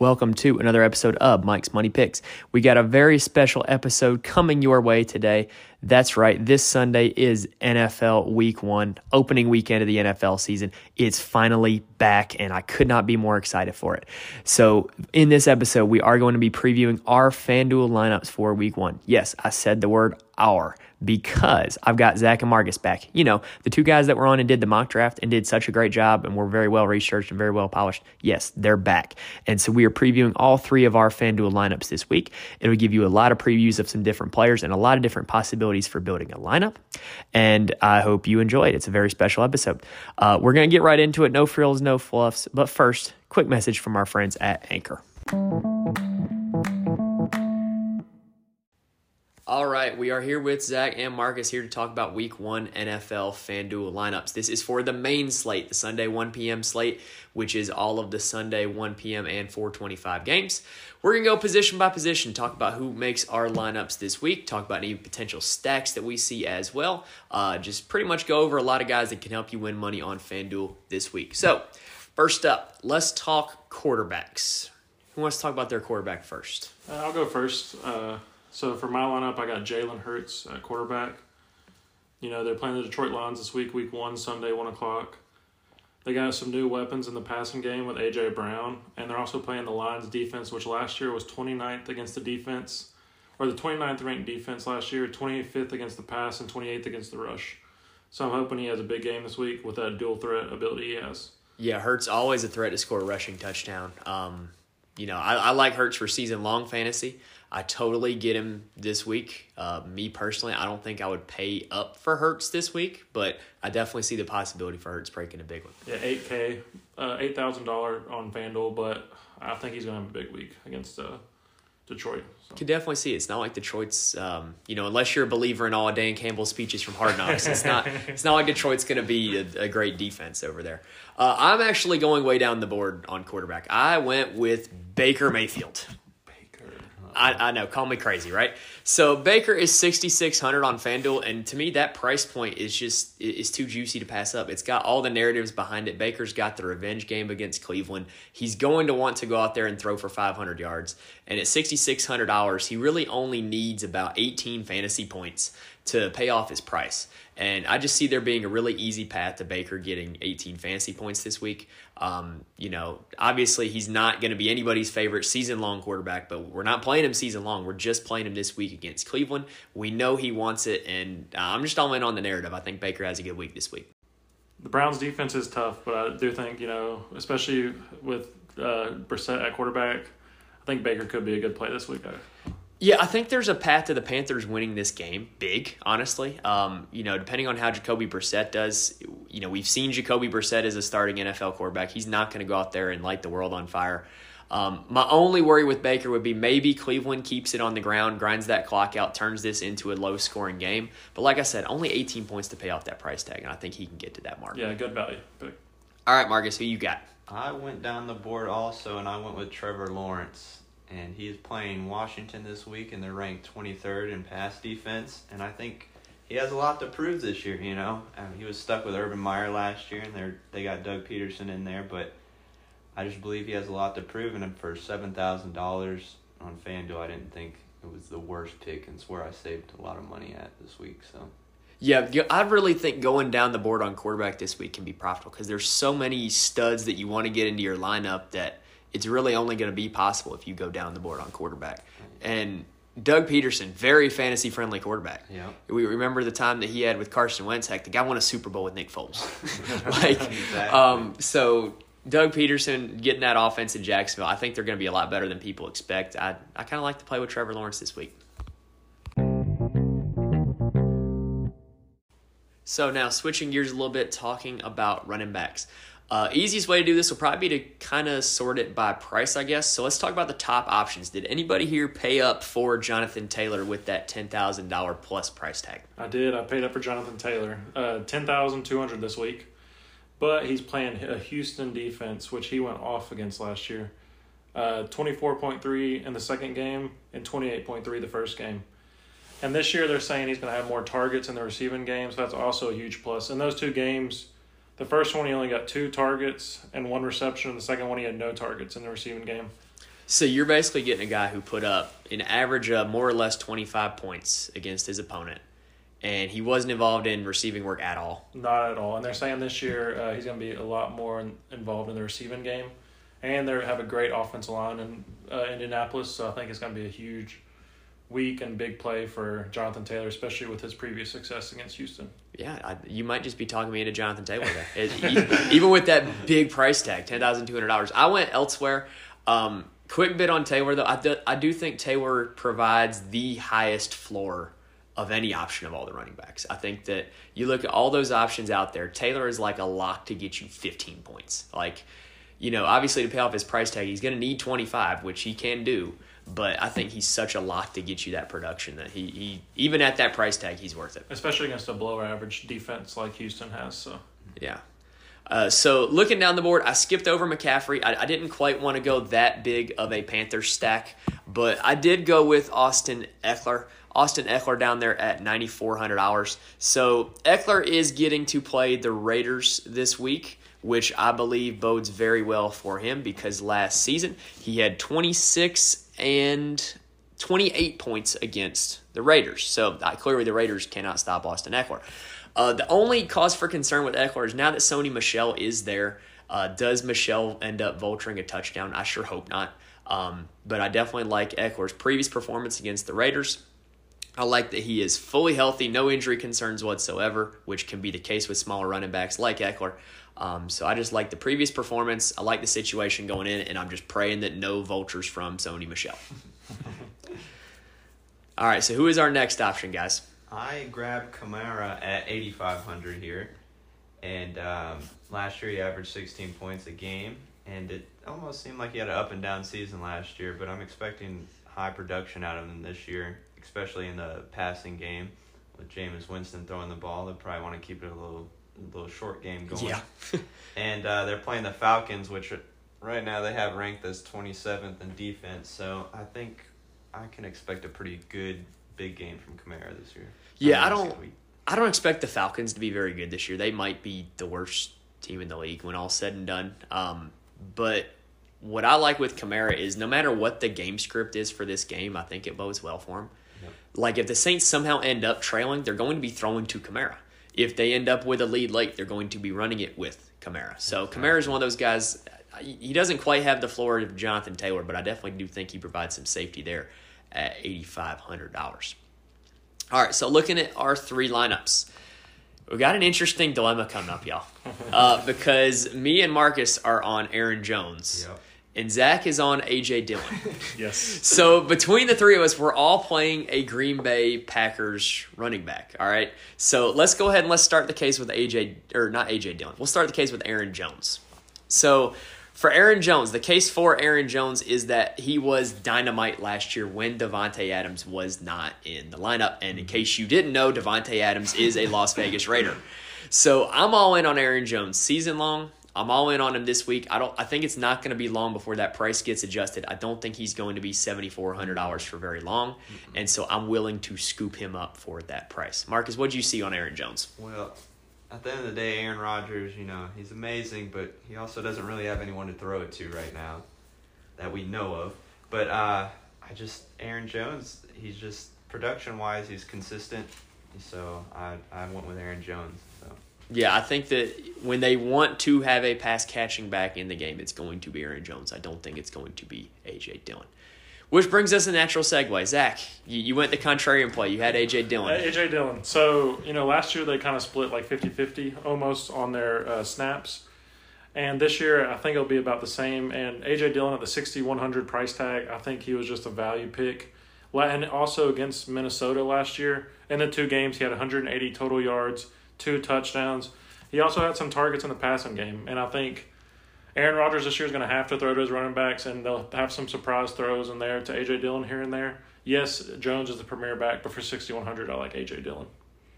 Welcome to another episode of Mike's Money Picks. We got a very special episode coming your way today. That's right, this Sunday is NFL Week 1, opening weekend of the NFL season. It's finally back, and I could not be more excited for it. So, in this episode, we are going to be previewing our FanDuel lineups for Week 1. Yes, I said the word our because I've got Zach and Marcus back. You know, the two guys that were on and did the mock draft and did such a great job and were very well researched and very well polished. Yes, they're back. And so we are previewing all three of our FanDuel lineups this week. It'll give you a lot of previews of some different players and a lot of different possibilities for building a lineup. And I hope you enjoy it. It's a very special episode. Uh, we're going to get right into it. No frills, no fluffs. But first, quick message from our friends at Anchor. All right, we are here with Zach and Marcus here to talk about Week One NFL FanDuel lineups. This is for the main slate, the Sunday 1 p.m. slate, which is all of the Sunday 1 p.m. and 4:25 games. We're gonna go position by position, talk about who makes our lineups this week, talk about any potential stacks that we see as well. Uh, just pretty much go over a lot of guys that can help you win money on FanDuel this week. So, first up, let's talk quarterbacks. Who wants to talk about their quarterback first? Uh, I'll go first. Uh, so for my lineup, I got Jalen Hurts at quarterback. You know, they're playing the Detroit Lions this week, week one, Sunday, 1 o'clock. They got some new weapons in the passing game with A.J. Brown, and they're also playing the Lions defense, which last year was 29th against the defense, or the 29th ranked defense last year, 25th against the pass, and 28th against the rush. So I'm hoping he has a big game this week with that dual threat ability he has. Yeah, Hurts always a threat to score a rushing touchdown. Um, you know, I, I like Hurts for season long fantasy. I totally get him this week. Uh, me personally, I don't think I would pay up for Hurts this week, but I definitely see the possibility for Hurts breaking a big one. Yeah, eight K, uh, eight thousand dollar on FanDuel, but I think he's gonna have a big week against uh, Detroit. So. Could definitely see it. it's not like Detroit's, um, you know, unless you're a believer in all Dan Campbell's speeches from Hard Knocks, it's not it's not like Detroit's going to be a, a, great defense over there. Uh, I'm actually going way down the board on quarterback. I went with Baker Mayfield. I, I know, call me crazy, right? So Baker is 6600 on FanDuel and to me that price point is just is too juicy to pass up. It's got all the narratives behind it. Baker's got the revenge game against Cleveland. He's going to want to go out there and throw for 500 yards. And at $6600, he really only needs about 18 fantasy points to pay off his price. And I just see there being a really easy path to Baker getting 18 fantasy points this week. Um, you know, obviously he's not going to be anybody's favorite season long quarterback, but we're not playing him season long. We're just playing him this week against Cleveland. We know he wants it, and uh, I'm just all in on the narrative. I think Baker has a good week this week. The Browns' defense is tough, but I do think, you know, especially with uh, Brissett at quarterback, I think Baker could be a good play this week. Yeah, I think there's a path to the Panthers winning this game, big, honestly. Um, you know, depending on how Jacoby Brissett does, you know, we've seen Jacoby Brissett as a starting NFL quarterback. He's not going to go out there and light the world on fire. Um, my only worry with Baker would be maybe Cleveland keeps it on the ground, grinds that clock out, turns this into a low scoring game. But like I said, only 18 points to pay off that price tag, and I think he can get to that mark. Yeah, good value. All right, Marcus, who you got? I went down the board also, and I went with Trevor Lawrence and he's playing Washington this week, and they're ranked 23rd in pass defense. And I think he has a lot to prove this year. You know, he was stuck with Urban Meyer last year, and they they got Doug Pederson in there, but I just believe he has a lot to prove. And for seven thousand dollars on FanDuel, I didn't think it was the worst pick, and it's where I saved a lot of money at this week. So. Yeah, I really think going down the board on quarterback this week can be profitable because there's so many studs that you want to get into your lineup that it's really only going to be possible if you go down the board on quarterback. And Doug Pederson, very fantasy friendly quarterback. Yeah. We remember the time that he had with Carson Wentz. Heck, the guy won a Super Bowl with Nick Foles. like, exactly. um, so Doug Pederson getting that offense in Jacksonville, I think they're going to be a lot better than people expect. I I kind of like to play with Trevor Lawrence this week. So now switching gears a little bit, talking about running backs. Uh, easiest way to do this will probably be to kind of sort it by price, I guess. So let's talk about the top options. Did anybody here pay up for Jonathan Taylor with that ten thousand dollar plus price tag? I did. I paid up for Jonathan Taylor, uh, ten thousand two hundred this week, but he's playing a Houston defense, which he went off against last year. Uh, twenty four point three in the second game and twenty eight point three the first game. And this year they're saying he's going to have more targets in the receiving game, so that's also a huge plus. In those two games the first one, he only got two targets and one reception. And The second one, he had no targets in the receiving game. So you're basically getting a guy who put up an average of more or less 25 points against his opponent, and he wasn't involved in receiving work at all. Not at all. And they're saying this year uh, he's going to be a lot more in, involved in the receiving game, and they have a great offensive line in uh, Indianapolis. So I think it's going to be a huge week and big play for Jonathan Taylor, especially with his previous success against Houston. Yeah, I, you might just be talking me into Jonathan Taylor there. It, even with that big price tag, ten thousand two hundred dollars. I went elsewhere. Um, quick bit on Taylor though. I do, I do think Taylor provides the highest floor of any option of all the running backs. I think that you look at all those options out there. Taylor is like a lock to get you fifteen points. Like, you know, obviously to pay off his price tag, he's going to need twenty five, which he can do. But I think he's such a lock to get you that production that he, he even at that price tag, he's worth it. Especially against a below average defense like Houston has. So Yeah. Uh, so looking down the board, I skipped over McCaffrey. I, I didn't quite want to go that big of a Panther stack, but I did go with Austin Ekeler. Austin Ekeler down there at ninety four hundred hours. So Ekeler is getting to play the Raiders this week, which I believe bodes very well for him because last season he had twenty six and 28 points against the Raiders. So clearly the Raiders cannot stop Austin Ekeler. Uh, the only cause for concern with Ekeler is now that Sony Michel is there. Uh, does Michel end up vulturing a touchdown? I sure hope not. Um, but I definitely like Ekeler's previous performance against the Raiders. I like that he is fully healthy, no injury concerns whatsoever, which can be the case with smaller running backs like Ekeler. Um, so I just like the previous performance. I like the situation going in, and I'm just praying that no vultures from Sony Michel. All right, so who is our next option, guys? I grabbed Kamara at 8,500 here. And um, last year he averaged 16 points a game. And it almost seemed like he had an up and down season last year. But I'm expecting high production out of him this year, especially in the passing game. With Jameis Winston throwing the ball, they'll probably want to keep it a little, a little short game going. Yeah. and uh, they're playing the Falcons, which are, right now they have ranked as 27th in defense. So I think I can expect a pretty good big game from Kamara this year. Yeah, I don't- I don't expect the Falcons to be very good this year. They might be the worst team in the league when all's said and done. Um, but what I like with Kamara is no matter what the game script is for this game, I think it bodes well for him. Yep. Like if the Saints somehow end up trailing, they're going to be throwing to Kamara. If they end up with a lead late, they're going to be running it with Kamara. So Kamara is one of those guys. He doesn't quite have the floor of Jonathan Taylor, but I definitely do think he provides some safety there at eighty five hundred dollars. All right, so looking at our three lineups, we got an interesting dilemma coming up, y'all, uh, because me and Marcus are on Aaron Jones, Yep. And Zach is on AJ Dillon. yes, so between the three of us, we're all playing a Green Bay Packers running back. All right, so let's go ahead and let's start the case with AJ or not AJ Dillon. We'll start the case with Aaron Jones. So for Aaron Jones, the case for Aaron Jones is that he was dynamite last year when Davante Adams was not in the lineup. And in case you didn't know, Davante Adams is a Las Vegas Raider. So I'm all in on Aaron Jones season long. I'm all in on him this week. I don't. I think it's not going to be long before that price gets adjusted. I don't think he's going to be seventy four hundred dollars for very long, and so I'm willing to scoop him up for that price. Marcus, what do you see on Aaron Jones? Well, at the end of the day, Aaron Rodgers, you know, he's amazing, but he also doesn't really have anyone to throw it to right now that we know of. But uh, I just Aaron Jones, he's just production wise, he's consistent. So I I went with Aaron Jones. Yeah, I think that when they want to have a pass catching back in the game, it's going to be Aaron Jones. I don't think it's going to be AJ Dillon. Which brings us a natural segue. Zach, you, you went the contrarian play. You had AJ Dillon. AJ Dillon. So you know, last year they kind of split like 50-50 almost on their uh, snaps, and this year I think it'll be about the same. And AJ Dillon at the sixty one hundred price tag, I think he was just a value pick. And also against Minnesota last year, in the two games he had one hundred and eighty total yards, two touchdowns. He also had some targets in the passing game, and I think. Aaron Rodgers this year is going to have to throw to his running backs, and they'll have some surprise throws in there to AJ Dillon here and there. Yes, Jones is the premier back, but for sixty one hundred, I like AJ Dillon.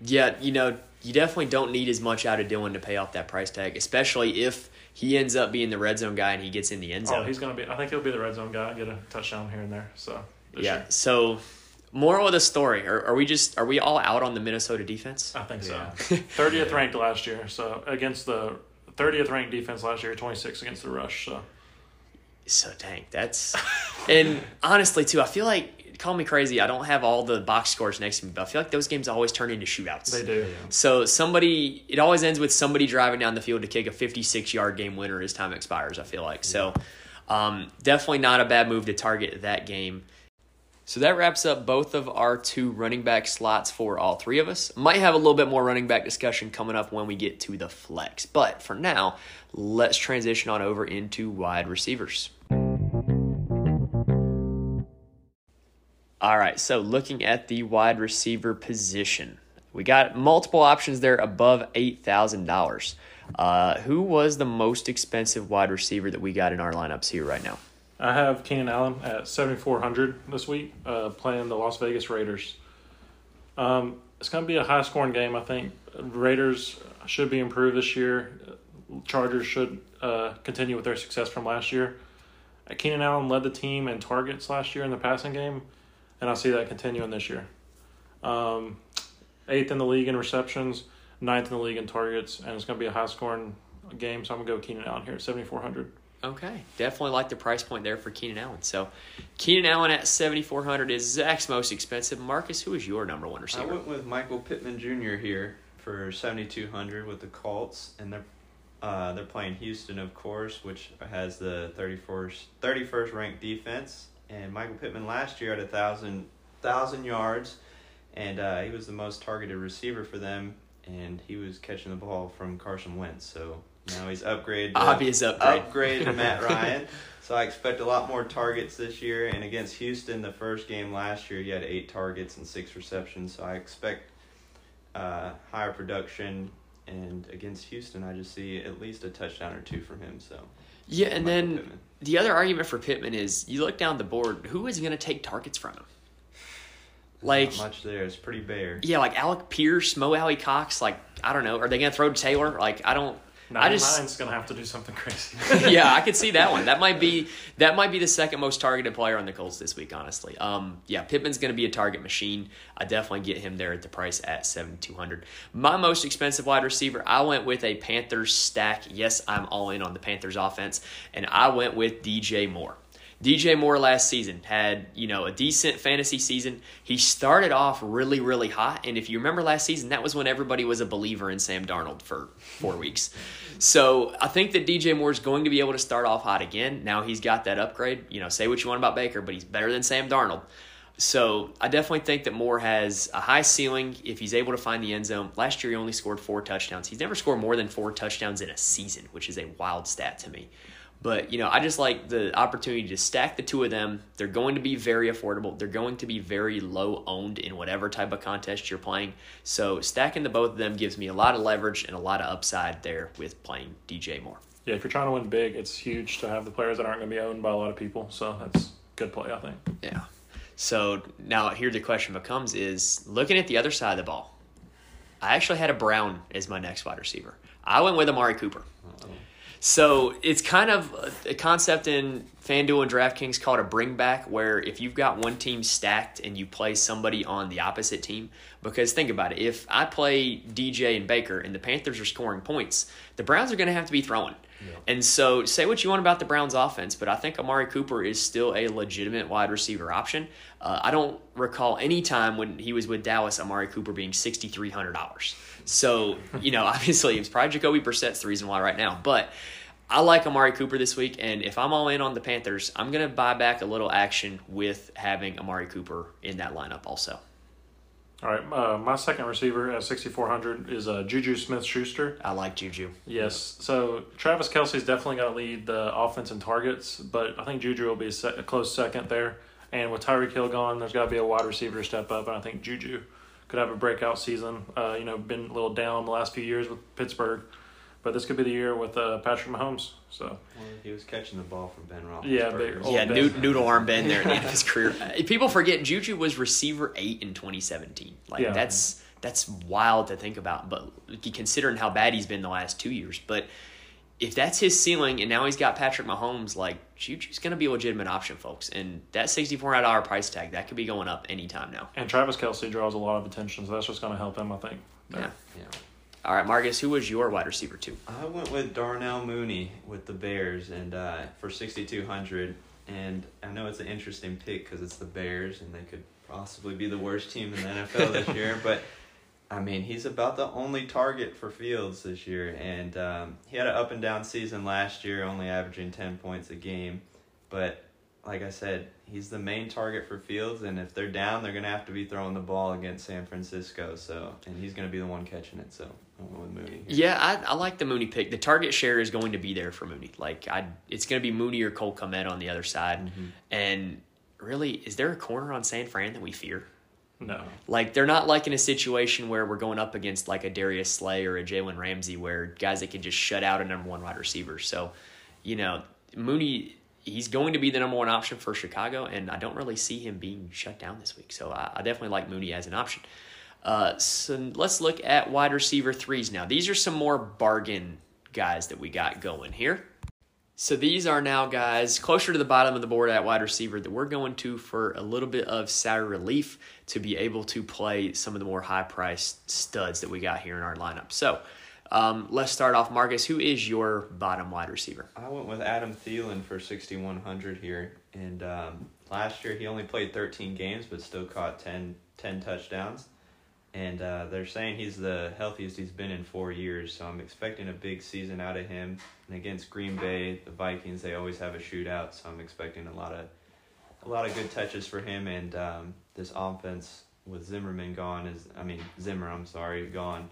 Yeah, you know, you definitely don't need as much out of Dillon to pay off that price tag, especially if he ends up being the red zone guy and he gets in the end oh, zone. Oh, he's gonna be. I think he'll be the red zone guy. Get a touchdown here and there. So yeah. year. So, moral of the story: are, are we just are we all out on the Minnesota defense? I think so. Yeah. Thirtieth ranked last year. So against the thirtieth ranked defense last year, twenty six against the rush. So So dang, that's And honestly, too, I feel like call me crazy. I don't have all the box scores next to me, but I feel like those games always turn into shootouts. They do. So somebody, it always ends with somebody driving down the field to kick a 56 yard game winner as time expires. I feel like so. Um, definitely not a bad move to target that game. So that wraps up both of our two running back slots for all three of us. Might have a little bit more running back discussion coming up when we get to the flex. But for now, let's transition on over into wide receivers. All right, so looking at the wide receiver position, we got multiple options there above $8,000. Uh, who was the most expensive wide receiver that we got in our lineups here right now? I have Keenan Allen at 7,400 this week, uh, playing the Las Vegas Raiders. Um, it's going to be a high scoring game, I think. Raiders should be improved this year. Chargers should uh, continue with their success from last year. Uh, Keenan Allen led the team in targets last year in the passing game, and I see that continuing this year. Um, eighth in the league in receptions, ninth in the league in targets, and it's going to be a high scoring game, so I'm going to go Keenan Allen here at 7,400. Okay, definitely like the price point there for Keenan Allen. So, Keenan Allen at seventy four hundred is Zach's most expensive. Marcus, who is your number one receiver? I went with Michael Pittman Jr. here for seventy two hundred with the Colts, and they're uh, they're playing Houston, of course, which has the 31st, 31st ranked defense. And Michael Pittman last year had a thousand thousand yards, and uh, he was the most targeted receiver for them, and he was catching the ball from Carson Wentz. So now he's upgraded. Obvious upgrade. upgrade to Matt Ryan. So I expect a lot more targets this year. And against Houston, the first game last year, he had eight targets and six receptions. So I expect uh, higher production. And against Houston, I just see at least a touchdown or two from him. So Yeah, and Michael then Pittman. the other argument for Pittman is you look down the board, who is going to take targets from him? Like, not much there. It's pretty bare. yeah, like Alec Pierce, Mo Alie-Cox. Like, I don't know. Are they going to throw to Taylor? Like, I don't. I just Nine's to have to do something crazy. yeah, I could see that one. That might be that might be the second most targeted player on the Colts this week. Honestly, um, yeah, Pittman's going to be a target machine. I definitely get him there at the price at seventy two hundred. My most expensive wide receiver, I went with a Panthers stack. Yes, I'm all in on the Panthers offense, and I went with DJ Moore. DJ Moore last season had, you know, a decent fantasy season. He started off really, really hot. And if you remember last season, that was when everybody was a believer in Sam Darnold for four weeks. So I think that DJ Moore is going to be able to start off hot again. Now he's got that upgrade. You know, say what you want about Baker, but he's better than Sam Darnold. So I definitely think that Moore has a high ceiling if he's able to find the end zone. Last year he only scored four touchdowns. He's never scored more than four touchdowns in a season, which is a wild stat to me. But you know, I just like the opportunity to stack the two of them. They're going to be very affordable. They're going to be very low owned in whatever type of contest you're playing. So stacking the both of them gives me a lot of leverage and a lot of upside there with playing DJ Moore. yeah, if you're trying to win big, it's huge to have the players that aren't going to be owned by a lot of people. So that's good play, I think. Yeah. So now here the question becomes is looking at the other side of the ball. I actually had a Brown as my next wide receiver. I went with Amari Cooper. Oh. So it's kind of a- concept in FanDuel and DraftKings called a bring back, where if you've got one team stacked and you play somebody on the opposite team, because think about it, if I play DJ and Baker and the Panthers are scoring points, the Browns are going to have to be throwing. And so say what you want about the Browns offense, but I think Amari Cooper is still a legitimate wide receiver option. Uh, I don't recall any time when he was with Dallas, Amari Cooper being $6,300. So, you know, obviously it's probably Jacoby Brissett's the reason why right now, but I like Amari Cooper this week, and if I'm all in on the Panthers, I'm going to buy back a little action with having Amari Cooper in that lineup also. All right, uh, my second receiver at 6,400 is uh, Juju Smith Schuster. I like Juju. Yes. So Travis Kelce's definitely going to lead the offense in targets, but I think Juju will be a, se- a close second there. And with Tyreek Hill gone, there's got to be a wide receiver step up, and I think Juju could have a breakout season. Uh, you know, been a little down the last few years with Pittsburgh, but this could be the year with uh, Patrick Mahomes. So Well, he was catching the ball from Ben Roethlisberger. Yeah, big- so- yeah, Ben. nood- noodle arm Ben there at the end of his career. Uh, People forget Juju was receiver eight in 2017. Like Yeah. that's that's wild to think about. But considering how bad he's been the last two years, but if that's his ceiling, and now he's got Patrick Mahomes, like Juju's going to be a legitimate option, folks. And that sixty four hundred dollar price tag that could be going up anytime now. and Travis Kelce draws a lot of attention, so that's just going to help him, I think. Yeah. Yeah. All right, Marcus, who was your wide receiver two? I went with Darnell Mooney with the Bears, and uh, for sixty two hundred, and I know it's an interesting pick because it's the Bears, and they could possibly be the worst team in the NFL this year. But I mean, he's about the only target for Fields this year, and um, he had an up and down season last year, only averaging ten points a game. But like I said, he's the main target for Fields, and if they're down, they're gonna have to be throwing the ball against San Francisco. So, and he's gonna be the one catching it. So, I went with Mooney. Here. Yeah, I, I like the Mooney pick. The target share is going to be there for Mooney. Like I, it's going to be Mooney or Cole Kmet on the other side. Mm-hmm. And really, is there a corner on San Fran that we fear? No. Like they're not like in a situation where we're going up against like a Darius Slay or a Jalen Ramsey, where guys that can just shut out a number one wide receiver. So, you know, Mooney, he's going to be the number one option for Chicago, and I don't really see him being shut down this week. So I, I definitely like Mooney as an option. Uh, so let's look at wide receiver threes now. These are some more bargain guys that we got going here. So these are now guys closer to the bottom of the board at wide receiver that we're going to for a little bit of salary relief to be able to play some of the more high priced studs that we got here in our lineup. So um, let's start off, Marcus. Who is your bottom wide receiver? I went with Adam Thielen for 6,100 here. And um, last year he only played 13 games, but still caught 10, 10 touchdowns. And uh, they're saying he's the healthiest he's been in four years. So I'm expecting a big season out of him. And against Green Bay, the Vikings, they always have a shootout. So I'm expecting a lot of a lot of good touches for him. And um, this offense with Zimmerman gone is, I mean Zimmer, I'm sorry, gone.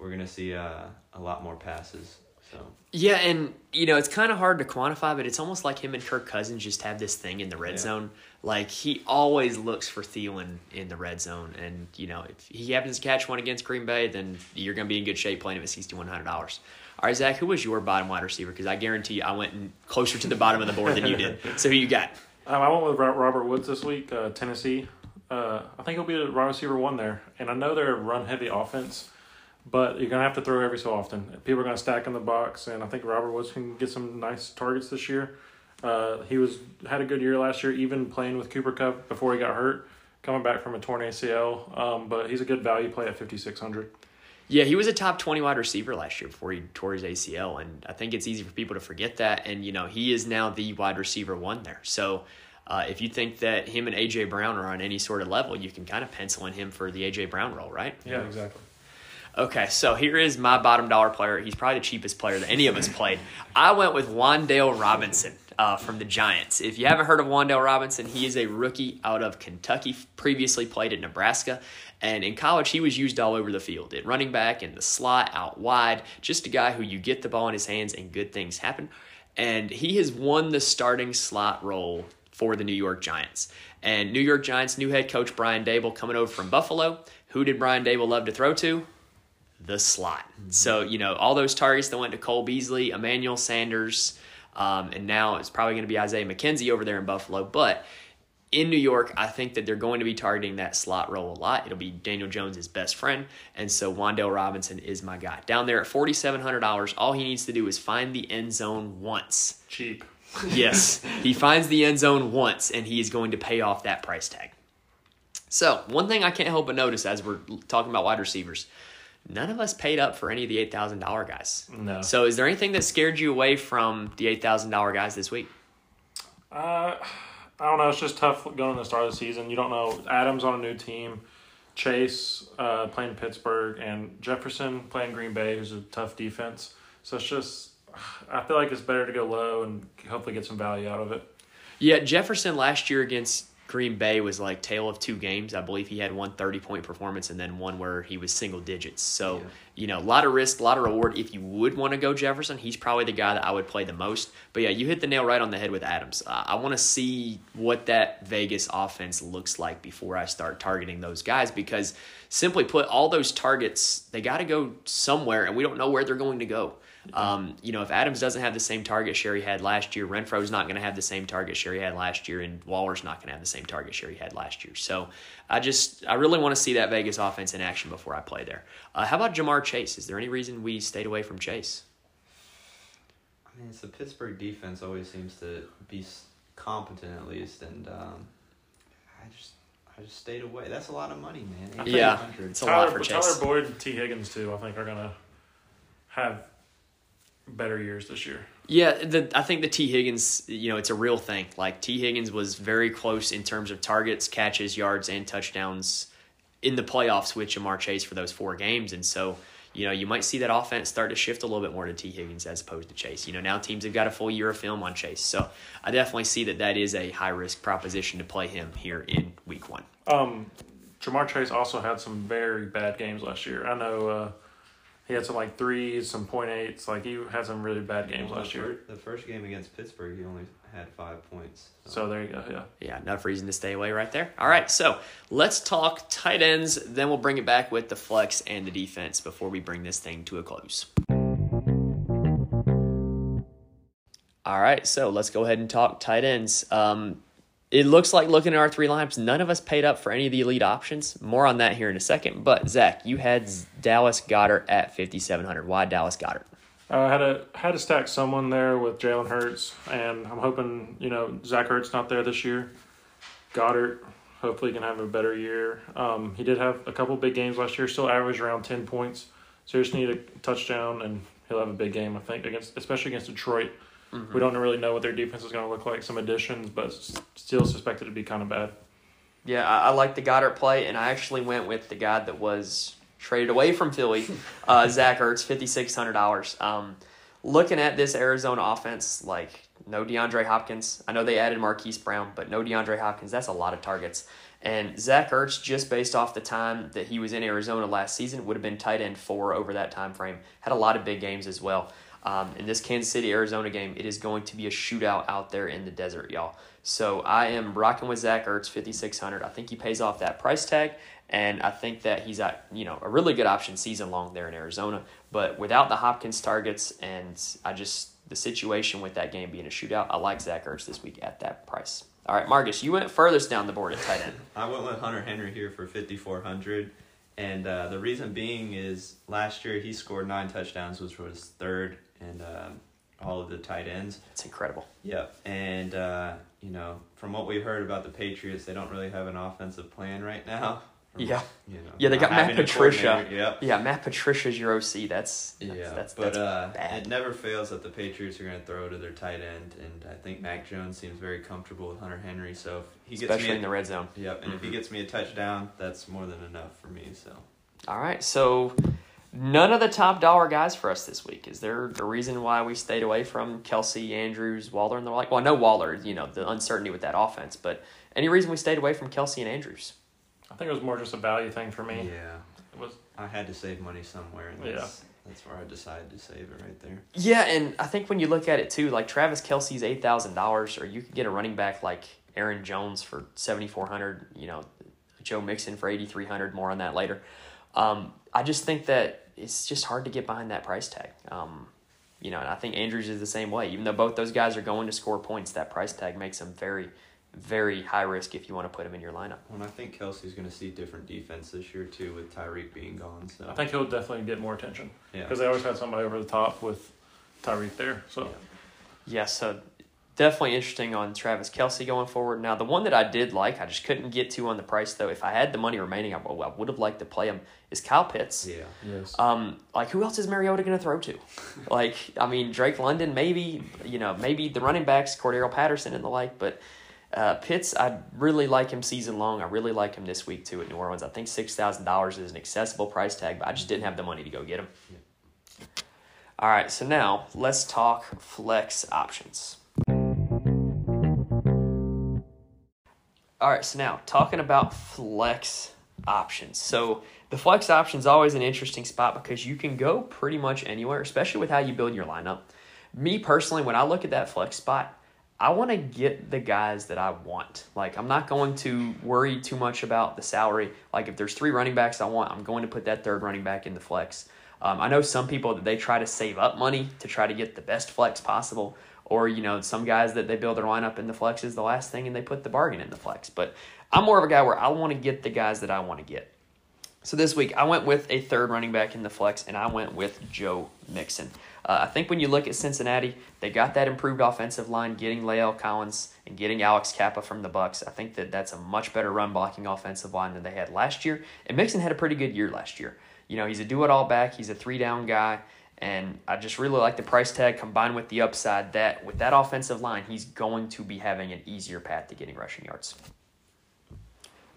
We're gonna see uh, a lot more passes. So Yeah, and you know it's kind of hard to quantify, but it's almost like him and Kirk Cousins just have this thing in the red Yeah. zone. Like he always looks for Thielen in the red zone, and you know if he happens to catch one against Green Bay, then you're going to be in good shape playing him at sixty one hundred dollars. All right, Zach, who was your bottom wide receiver? Because I guarantee you, I went closer to the bottom of the board than you did. So who you got? Um, I went with Robert Woods this week, uh, Tennessee. Uh, I think he'll be the wide receiver one there. And I know they're a run heavy offense, but you're going to have to throw every so often. People are going to stack in the box, and I think Robert Woods can get some nice targets this year. Uh, he was had a good year last year, even playing with Cooper Kupp before he got hurt, coming back from a torn ACL. Um, but he's a good value play at 5,600. Yeah, he was a top 20 wide receiver last year before he tore his ACL. And I think it's easy for people to forget that. And, you know, he is now the wide receiver one there. So uh, if you think that him and A.J. Brown are on any sort of level, you can kind of pencil in him for the A.J. Brown role, right? Yeah, exactly. Okay, so here is my bottom dollar player. He's probably the cheapest player that any of us played. I went with Wan'Dale Robinson uh, from the Giants. If you haven't heard of Wan'Dale Robinson, he is a rookie out of Kentucky, previously played at Nebraska. And in college, he was used all over the field at running back, in the slot, out wide. Just a guy who you get the ball in his hands and good things happen. And he has won the starting slot role for the New York Giants. And New York Giants new head coach Brian Daboll coming over from Buffalo. Who did Brian Daboll love to throw to? The slot. So, you know, all those targets that went to Cole Beasley, Emmanuel Sanders, um, and now it's probably going to be Isaiah McKenzie over there in Buffalo. But in New York, I think that they're going to be targeting that slot role a lot. It'll be Daniel Jones' best friend. And so Wan'Dale Robinson is my guy. Down there at $4,700, all he needs to do is find the end zone once. Cheap. Yes, he finds the end zone once, and he is going to pay off that price tag. So, one thing I can't help but notice as we're talking about wide receivers, none of us paid up for any of the $8,000 guys. No. So, is there anything that scared you away from the $8,000 guys this week? Uh, I don't know. It's just tough going to the start of the season. You don't know. Adams on a new team, Chase uh, playing Pittsburgh, and Jefferson playing Green Bay, who's a tough defense. So it's just, I feel like it's better to go low and hopefully get some value out of it. Yeah, Jefferson last year against Green Bay was like tale of two games. I believe he had one 30 point performance and then one where he was single digits. So, Yeah. you know, a lot of risk, a lot of reward. If you would want to go Jefferson, he's probably the guy that I would play the most. But yeah, you hit the nail right on the head with Adams. Uh, I want to see what that Vegas offense looks like before I start targeting those guys because simply put, all those targets, they got to go somewhere and we don't know where they're going to go. Um, you know, if Adams doesn't have the same target share he had last year, Renfrow's not going to have the same target share he had last year, and Waller's not going to have the same target share he had last year. So I just, I really want to see that Vegas offense in action before I play there. Uh, how about Ja'Marr Chase? Is there any reason we stayed away from Chase? I mean, it's the Pittsburgh defense always seems to be competent at least, and um, I just I just stayed away. That's a lot of money, man. Yeah. It's a lot Tyler, for Tyler Boyd and Tee Higgins, too, I think are going to have better years this year. Yeah, the, I think the Tee Higgins, you know, it's a real thing. Like Tee Higgins was very close in terms of targets, catches, yards, and touchdowns in the playoffs with Ja'Marr Chase for those four games, and so you know you might see that offense start to shift a little bit more to Tee Higgins as opposed to Chase. You know, now teams have got a full year of film on Chase, so I definitely see that that is a high risk proposition to play him here in Week One. Um, Ja'Marr Chase also had some very bad games last year. I know uh, he had some like threes, some point eights. Like he had some really bad games Well, last the year. fir- The first game against Pittsburgh, he only had five points. So there you go. Yeah. Yeah, enough reason to stay away right there. All right, so let's talk tight ends. Then we'll bring it back with the flex and the defense before we bring this thing to a close. All right, so let's go ahead and talk tight ends. Um, it looks like looking at our three lineups, none of us paid up for any of the elite options. More on that here in a second. But Zach, you had Dallas Goedert at 5,700. Why Dallas Goedert? Uh, I had to had to stack someone there with Jalen Hurts, and I'm hoping you know Zach Ertz not there this year. Goedert hopefully can have a better year. Um, he did have a couple big games last year, still averaged around ten points. So just need a touchdown, and he'll have a big game. I think against especially against Detroit. We don't really know what their defense is going to look like. Some additions, but still suspected to be kind of bad. Yeah, I, I like the Goedert play, and I actually went with the guy that was traded away from Philly, uh, Zach Ertz, fifty six hundred dollars. Um, looking at this Arizona offense, like no DeAndre Hopkins. I know they added Marquise Brown, but no DeAndre Hopkins. That's a lot of targets. And Zach Ertz, just based off the time that he was in Arizona last season, would have been tight end four over that time frame. Had a lot of big games as well. Um, in this Kansas City Arizona game, it is going to be a shootout out there in the desert, y'all. So I am rocking with Zach Ertz, fifty six hundred. I think he pays off that price tag, and I think that he's at you know a really good option season long there in Arizona. But without the Hopkins targets, and I just the situation with that game being a shootout, I like Zach Ertz this week at that price. All right, Marcus, you went furthest down the board at tight end. I went with Hunter Henry here for 5,400. And uh, the reason being is last year he scored nine touchdowns, which was third in um, all of the tight ends. It's incredible. Yep. And, uh, you know, from what we've heard about the Patriots, they don't really have an offensive plan right now. From, Yeah. You know, Yeah, they got Matt Patricia. Yep. Yeah, Matt Patricia's your OC. That's, that's Yeah, that's, but that's uh, bad. it never fails that the Patriots are going to throw to their tight end, and I think Mac Jones seems very comfortable with Hunter Henry. So if he gets especially me, in the red zone. yep, and if he Mhm. gets me a touchdown, that's more than enough for me. So All right, so none of the top dollar guys for us this week. Is there a reason why we stayed away from Kelce, Andrews, Waller, and the like? Well, I know Waller, you know, the uncertainty with that offense, but any reason we stayed away from Kelce and Andrews? I think it was more just a value thing for me. yeah, It was I had to save money somewhere, and that's that's where I decided to save it right there. Yeah, and I think when you look at it too, like Travis Kelce's eight thousand dollars, or you could get a running back like Aaron Jones for seventy four hundred. You know, Joe Mixon for eighty three hundred. More on that later. Um, I just think that it's just hard to get behind that price tag. Um, you know, and I think Andrews is the same way. Even though both those guys are going to score points, that price tag makes them very, very high risk if you want to put them in your lineup. Well, and I think Kelce's going to see different defense this year too, with Tyreek being gone. So I think he'll definitely get more attention yeah, because they always had somebody over the top with Tyreek there. So Yeah. Yeah, so definitely interesting on Travis Kelce going forward. Now, the one that I did like, I just couldn't get to on the price though. If I had the money remaining, I, I would have liked to play him. Is Kyle Pitts? yeah. yes, Um, like who else is Mariota going to throw to? like, I mean, Drake London, maybe you know, maybe the running backs, Cordarrelle Patterson and the like. But uh, Pitts, I really like him season long. I really like him this week too at New Orleans. I think six thousand dollars is an accessible price tag, but I just didn't have the money to go get him. All right, so now let's talk flex options. All right, so now talking about flex options. So the flex option is always an interesting spot because you can go pretty much anywhere, especially with how you build your lineup. Me personally, when I look at that flex spot, I want to get the guys that I want. Like I'm not going to worry too much about the salary. Like if there's three running backs I want, I'm going to put that third running back in the flex. Um, I know some people that they try to save up money to try to get the best flex possible, or you know some guys that they build their lineup in the flex is the last thing and they put the bargain in the flex. But I'm more of a guy where I want to get the guys that I want to get. So this week I went with a third running back in the flex, and I went with Joe Mixon. Uh, I think when you look at Cincinnati, they got that improved offensive line, getting La'el Collins and getting Alex Cappa from the Bucks. I think that that's a much better run blocking offensive line than they had last year. And Mixon had a pretty good year last year. You know, he's a do it all back. He's a three down guy, And I just really like the price tag combined with the upside that with that offensive line, he's going to be having an easier path to getting rushing yards.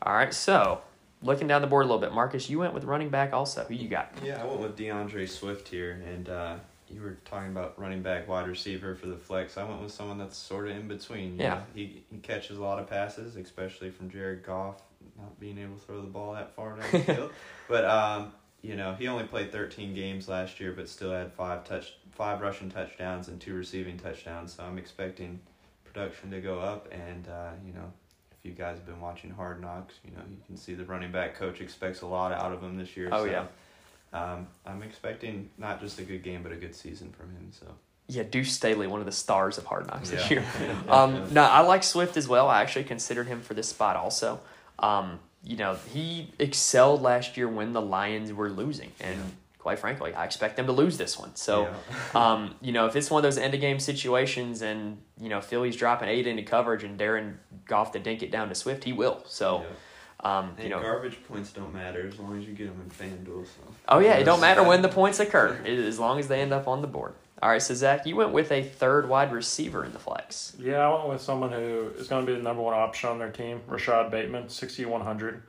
All right, so looking down the board a little bit, Marcus, you went with running back also. Who you got? Yeah, I went with D'Andre Swift here, and uh, you were talking about running back, wide receiver for the flex. I went with someone that's sort of in between. Yeah. know. he he catches a lot of passes, especially from Jared Goff not being able to throw the ball that far down the field. But um, you know, he only played 13 games last year, but still had five touch, five rushing touchdowns and two receiving touchdowns. So I'm expecting production to go up, and uh, you know. If you guys have been watching Hard Knocks, you know you can see the running back coach expects a lot out of him this year. Oh, so yeah. um, I'm expecting not just a good game, but a good season from him. So Yeah, Deuce Staley, one of the stars of Hard Knocks this year. Um, no, I like Swift as well. I actually considered him for this spot also. Um, you know, he excelled last year when the Lions were losing, and Yeah. quite frankly, I expect them to lose this one. So, Yeah. um, you know, if it's one of those end of game situations, and you know Philly's dropping eight into coverage, and Darren Goff to dink it down to Swift, he will. So, Yeah. um, you know, garbage points don't matter as long as you get them in FanDuel. So. oh yeah, it don't matter when the points occur, as long as they end up on the board. All right, so Zach, you went with a third wide receiver in the flex. Yeah, I went with someone who is going to be the number one option on their team, Rashod Bateman, 6,100.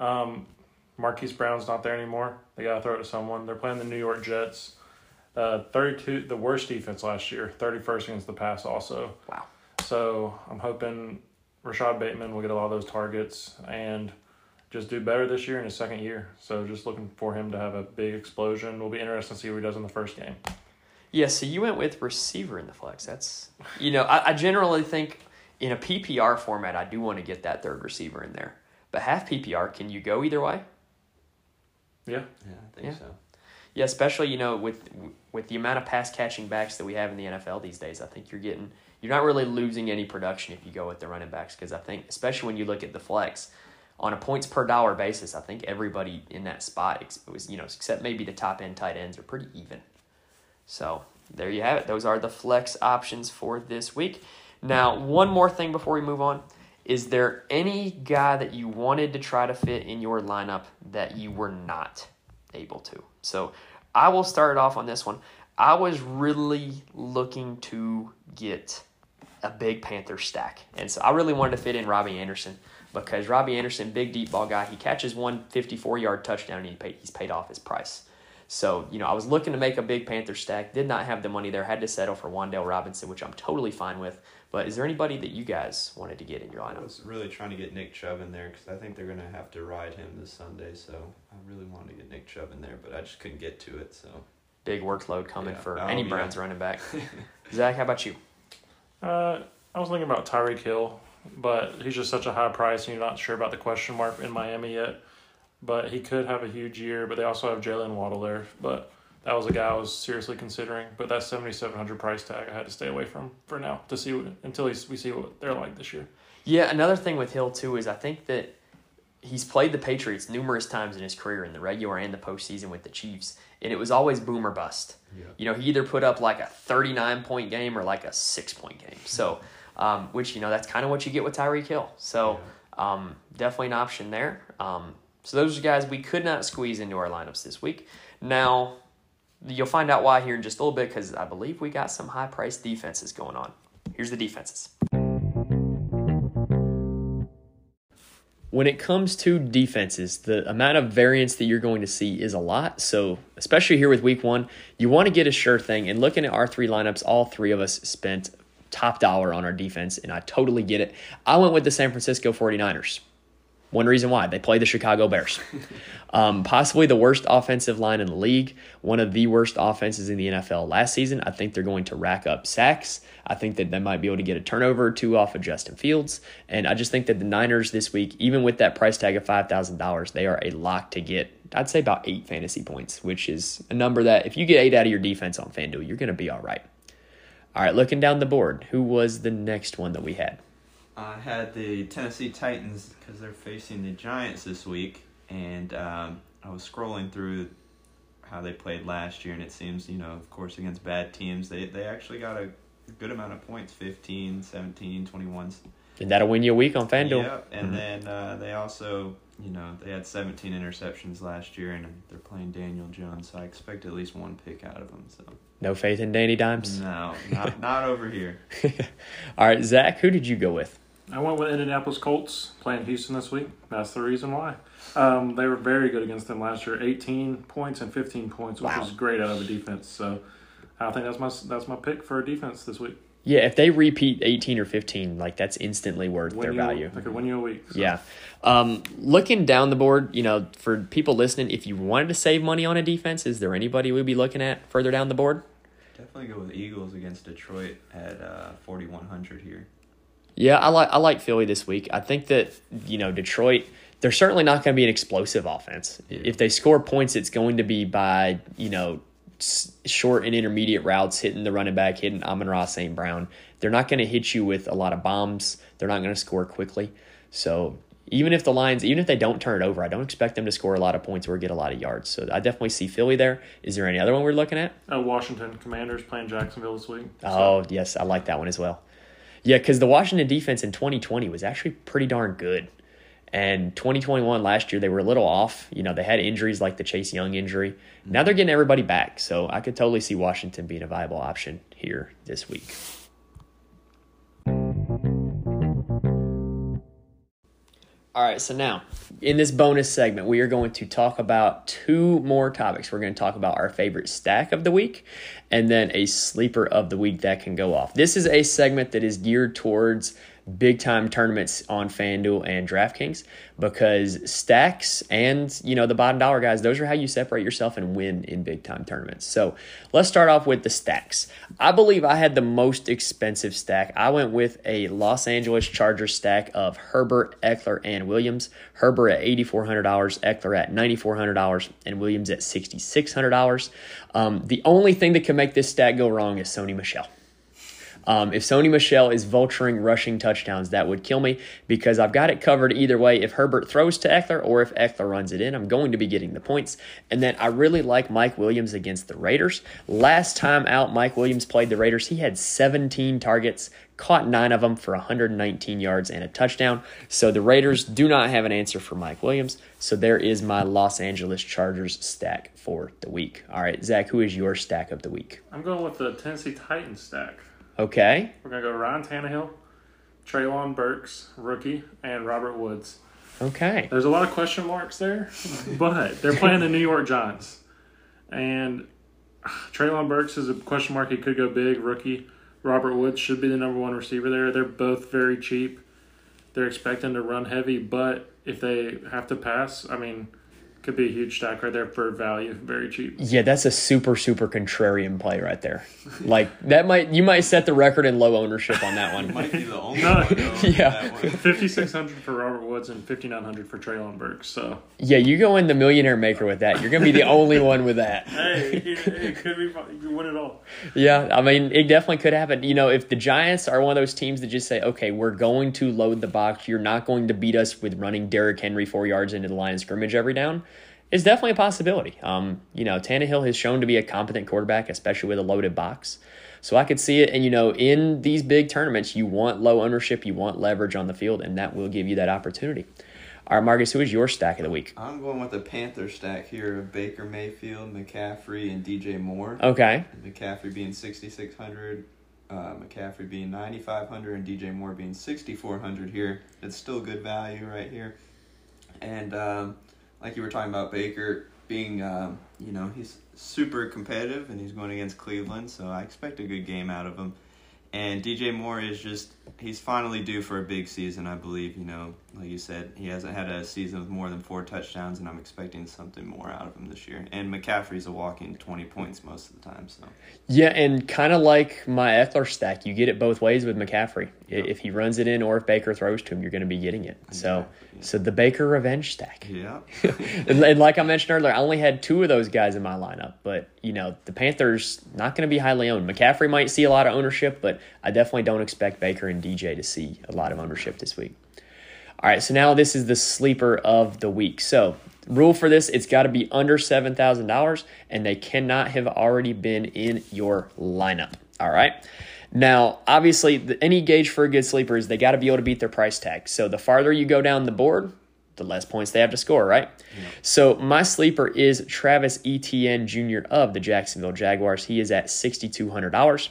Um, Marquise Brown's not there anymore. They got to throw it to someone. They're playing the New York Jets. Uh, 32, the worst defense last year, 31st against the pass also. Wow. So I'm hoping Rashod Bateman will get a lot of those targets and just do better this year in his second year. So just looking for him to have a big explosion. We'll be interesting to see what he does in the first game. Yeah, so you went with receiver in the flex. That's you know, I, I generally think in a PPR format I do want to get that third receiver in there. But half PPR, can you go either way? Yeah. Yeah, I think Yeah. so. Yeah, especially you know with with the amount of pass catching backs that we have in the NFL these days, I think you're getting you're not really losing any production if you go with the running backs because I think especially when you look at the flex on a points per dollar basis, I think everybody in that spot was you know except maybe the top end tight ends are pretty even. So there you have it. Those are the flex options for this week. Now, one more thing before we move on. Is there any guy that you wanted to try to fit in your lineup that you were not able to? So I will start off on this one. I was really looking to get a big Panther stack. And so I really wanted to fit in Robbie Anderson because Robbie Anderson, big deep ball guy, he catches one 54 yard touchdown and he paid, he's paid off his price. So, you know, I was looking to make a big Panther stack, did not have the money there, had to settle for Wan'Dale Robinson, which I'm totally fine with. But is there anybody that you guys wanted to get in your lineup? I was really trying to get Nick Chubb in there because I think they're going to have to ride him this Sunday. So I really wanted to get Nick Chubb in there, but I just couldn't get to it. So Big workload coming Yeah. for Oh, any yeah. Browns running back. Zach, how about you? Uh, I was thinking about Tyreek Hill, but he's just such a high price, and you're not sure about the question mark in Miami yet. But he could have a huge year. But they also have Jaylen Waddle there. But that was a guy I was seriously considering. But that 7,700 price tag I had to stay away from for now to see what, until he's, we see what they're like this year. Yeah, another thing with Hill too is I think that he's played the Patriots numerous times in his career in the regular and the postseason with the Chiefs, and it was always boom or bust. Yeah. You know, he either put up like a thirty-nine point game or like a six-point game. So, um, which you know that's kind of what you get with Tyreek Hill. So, um, definitely an option there. Um, so those are guys we could not squeeze into our lineups this week. Now, you'll find out why here in just a little bit because I believe we got some high-priced defenses going on. Here's the defenses. When it comes to defenses, the amount of variance that you're going to see is a lot. So, especially here with week one, you want to get a sure thing. And looking at our three lineups, all three of us spent top dollar on our defense, and I totally get it. I went with the San Francisco 49ers. One reason why they play the Chicago Bears. Um, possibly the worst offensive line in the league, one of the worst offenses in the NFL last season. I think they're going to rack up sacks. I think that they might be able to get a turnover or two off of Justin Fields. And I just think that the Niners this week, even with that price tag of $5,000, they are a lock to get, I'd say about eight fantasy points, which is a number that if you get eight out of your defense on FanDuel, you're going to be all right. All right, looking down the board, who was the next one that we had? I had the Tennessee Titans because they're facing the Giants this week, and um, I was scrolling through how they played last year, and it seems, you know, of course, against bad teams, they, they actually got a good amount of points 15, 17, 21. And that'll win you a week on FanDuel. Yep, and Mhm. then uh, they also you know, they had 17 interceptions last year, and they're playing Daniel Jones, so I expect at least one pick out of them. So No faith in Danny Dimes. no, not not over here. All right, Zach, who did you go with? I went with Indianapolis Colts playing Houston this week. That's the reason why. Um, they were very good against them last year, 18 points and 15 points, which Wow. was great out of a defense. So I think that's my that's my pick for a defense this week. Yeah, if they repeat 18 or 15, like that's instantly worth Win their you, value. They could win you a week. so. Yeah. Um, looking down the board, you know, for people listening, if you wanted to save money on a defense, is there anybody we'd be looking at further down the board? Definitely go with Eagles against Detroit at uh, 4100 here. Yeah, I like I like Philly this week. I think that you know Detroit. They're certainly not going to be an explosive offense. If they score points, it's going to be by you know short and intermediate routes, hitting the running back, hitting Amon-Ra St. Brown. They're not going to hit you with a lot of bombs. They're not going to score quickly. So even if the Lions, even if they don't turn it over, I don't expect them to score a lot of points or get a lot of yards. So I definitely see Philly there. Is there any other one we're looking at? Uh, Washington Commanders playing Jacksonville this week. So, Oh, yes, I like that one as well. Yeah, because the Washington defense in 2020 was actually pretty darn good. And 2021 last year, they were a little off. You know, they had injuries like the Chase Young injury. Now they're getting everybody back. So I could totally see Washington being a viable option here this week. All right, so now in this bonus segment, we are going to talk about two more topics. We're going to talk about our favorite stack of the week and then a sleeper of the week that can go off. This is a segment that is geared towards big time tournaments on FanDuel and DraftKings because stacks and you know the bottom dollar guys those are how you separate yourself and win in big time tournaments. So, let's start off with the stacks. I believe I had the most expensive stack. I went with a Los Angeles Chargers stack of Herbert, Ekeler and Williams. Herbert at $8400, Ekeler at $9400 and Williams at $6600. Um, the only thing that can make this stack go wrong is Sony Michel. Um, if Sony Michel is vulturing rushing touchdowns, that would kill me because I've got it covered either way. If Herbert throws to Ekeler or if Ekeler runs it in, I'm going to be getting the points. And then I really like Mike Williams against the Raiders. Last time out, Mike Williams played the Raiders. He had 17 targets, caught nine of them for 119 yards and a touchdown. So the Raiders do not have an answer for Mike Williams. So there is my Los Angeles Chargers stack for the week. All right, Zach, who is your stack of the week? I'm going with the Tennessee Titans stack. Okay. We're gonna go Ryan Tannehill, Treylon Burks, rookie, and Robert Woods. Okay. There's a lot of question marks there, but they're playing the New York Giants, and Treylon Burks is a question mark. He could go big. Rookie Robert Woods should be the number one receiver there. They're both very cheap. They're expecting to run heavy, but if they have to pass, I mean, could be a huge stack right there for value. Very cheap. Yeah, that's a super super contrarian play right there. Like that might you might set the record in low ownership on that one. Might be the only No. one. Yeah. that. Fifty six hundred for Robert Woods and fifty nine hundred for Treylon Burks. So Yeah, you go in the millionaire maker with that. You're gonna be the only one with that. hey, it could be fun. You can win it all. Yeah, I mean it definitely could happen. You know, if the Giants are one of those teams that just say, okay, we're going to load the box. You're not going to beat us with running Derrick Henry four yards into the line of scrimmage every down. It's definitely a possibility. Um, you know, Tannehill has shown to be a competent quarterback, especially with a loaded box. So I could see it. And, you know, in these big tournaments, you want low ownership, you want leverage on the field, and that will give you that opportunity. All right, Marcus, who is your stack of the week? I'm going with the Panther stack here of Baker Mayfield, McCaffrey, and DJ Moore. Okay. McCaffrey being 6,600, uh, McCaffrey being 9,500, and DJ Moore being 6,400 here. It's still good value right here. And um, like you were talking about Baker being, um, you know, he's super competitive and he's going against Cleveland, so I expect a good game out of him. And DJ Moore is just, he's finally due for a big season, I believe. You know, like you said, he hasn't had a season with more than four touchdowns, and I'm expecting something more out of him this year. And McCaffrey's a walking 20 points most of the time, so. Yeah, and kind of like my Ekeler stack, you get it both ways with McCaffrey. I If he runs it in or if Baker throws to him, you're going to be getting it. So, so the Baker revenge stack. Yeah. and, and like I mentioned earlier, I only had two of those guys in my lineup, but you know the Panthers not going to be highly owned. McCaffrey might see a lot of ownership, but I definitely don't expect Baker and DJ to see a lot of ownership this week. All right, so now this is the sleeper of the week. So rule for this: it's got to be under seven thousand dollars, and they cannot have already been in your lineup. All right. Now, obviously, the, any gauge for a good sleeper is they got to be able to beat their price tag. So the farther you go down the board, the less points they have to score, right? So my sleeper is Travis Etienne Jr. of the Jacksonville Jaguars. He is at sixty two hundred dollars.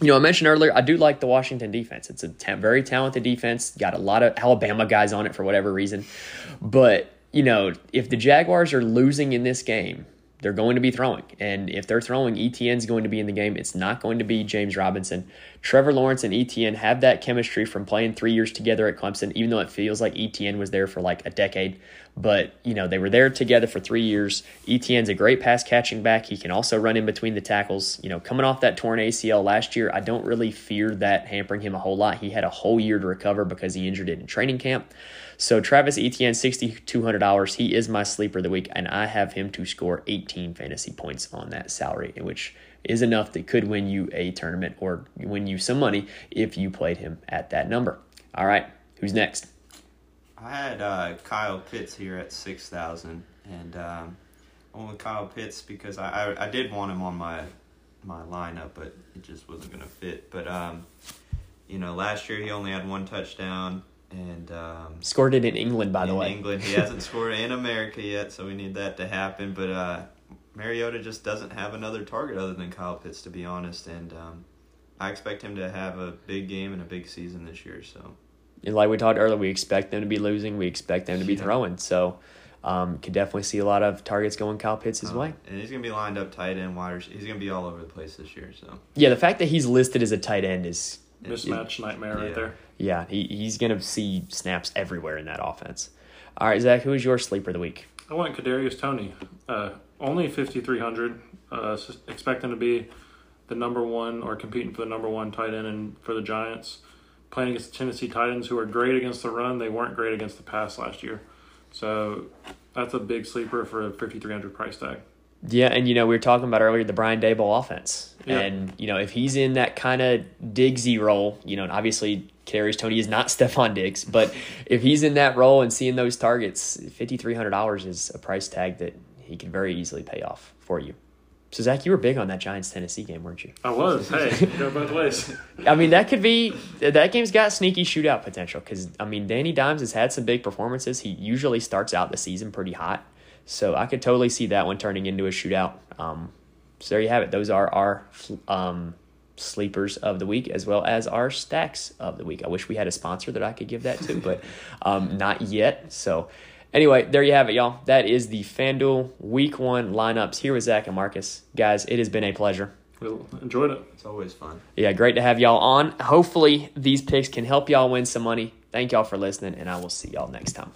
You know, I mentioned earlier, I do like the Washington defense. It's a very talented defense. Got a lot of Alabama guys on it for whatever reason. But, you know, if the Jaguars are losing in this game, they're going to be throwing. And if they're throwing, Etienne's going to be in the game. It's not going to be James Robinson. Trevor Lawrence and Etienne have that chemistry from playing three years together at Clemson, even though it feels like Etienne was there for like a decade. But, you know, they were there together for three years. Etienne's a great pass catching back. He can also run in between the tackles. You know, coming off that torn ACL last year, I don't really fear that hampering him a whole lot. He had a whole year to recover because he injured it in training camp. So Travis hundred dollars. He is my sleeper of the week, and I have him to score eighteen fantasy points on that salary, in which is enough that could win you a tournament or win you some money if you played him at that number. All right, who's next? I had uh, Kyle Pitts here at six thousand, and um, I went with Kyle Pitts because I, I I did want him on my my lineup, but it just wasn't gonna fit. But um, you know, last year he only had one touchdown, and um, Scored it in England, by the way. England. He hasn't scored in America yet, so we need that to happen. But uh, Mariota just doesn't have another target other than Kyle Pitts, to be honest. And um, I expect him to have a big game and a big season this year. So And like we talked earlier, we expect them to be losing. We expect them to be Yeah. throwing. So, um, could definitely see a lot of targets going Kyle Pitts' um, way. and he's gonna be lined up tight end, wide. rec- He's gonna be all over the place this year. So Yeah, the fact that he's listed as a tight end is Mismatch nightmare right there. Yeah, he, he's going to see snaps everywhere in that offense. All right, Zach, who is your sleeper of the week? I went Kadarius Toney. Uh, only fifty three hundred. Uh, s- expect him to be the number one or competing for the number one tight end and for the Giants. Playing against the Tennessee Titans, who are great against the run, they weren't great against the pass last year. So that's a big sleeper for a fifty three hundred price tag. Yeah, and you know, we were talking about earlier the Brian Daboll offense. Yeah. And, you know, if he's in that kind of Diggsy role, you know, and obviously Kadarius Toney is not Stefon Diggs, but if he's in that role and seeing those targets, $5,300 is a price tag that he can very easily pay off for you. So, Zach, you were big on that Giants Tennessee game, weren't you? I was. Hey, go both ways. I mean, that could be that game's got sneaky shootout potential because I mean, Danny Dimes has had some big performances. He usually starts out the season pretty hot, so I could totally see that one turning into a shootout. Um, so there you have it. Those are our um, sleepers of the week as well as our stacks of the week. I wish we had a sponsor that I could give that to, but um, not yet. So. Anyway, there you have it, y'all. That is the FanDuel Week One lineups here with Zach and Marcus. Guys, it has been a pleasure. We enjoyed it. it's always fun. Yeah, great to have y'all on. Hopefully, these picks can help y'all win some money. Thank y'all for listening, and I will see y'all next time.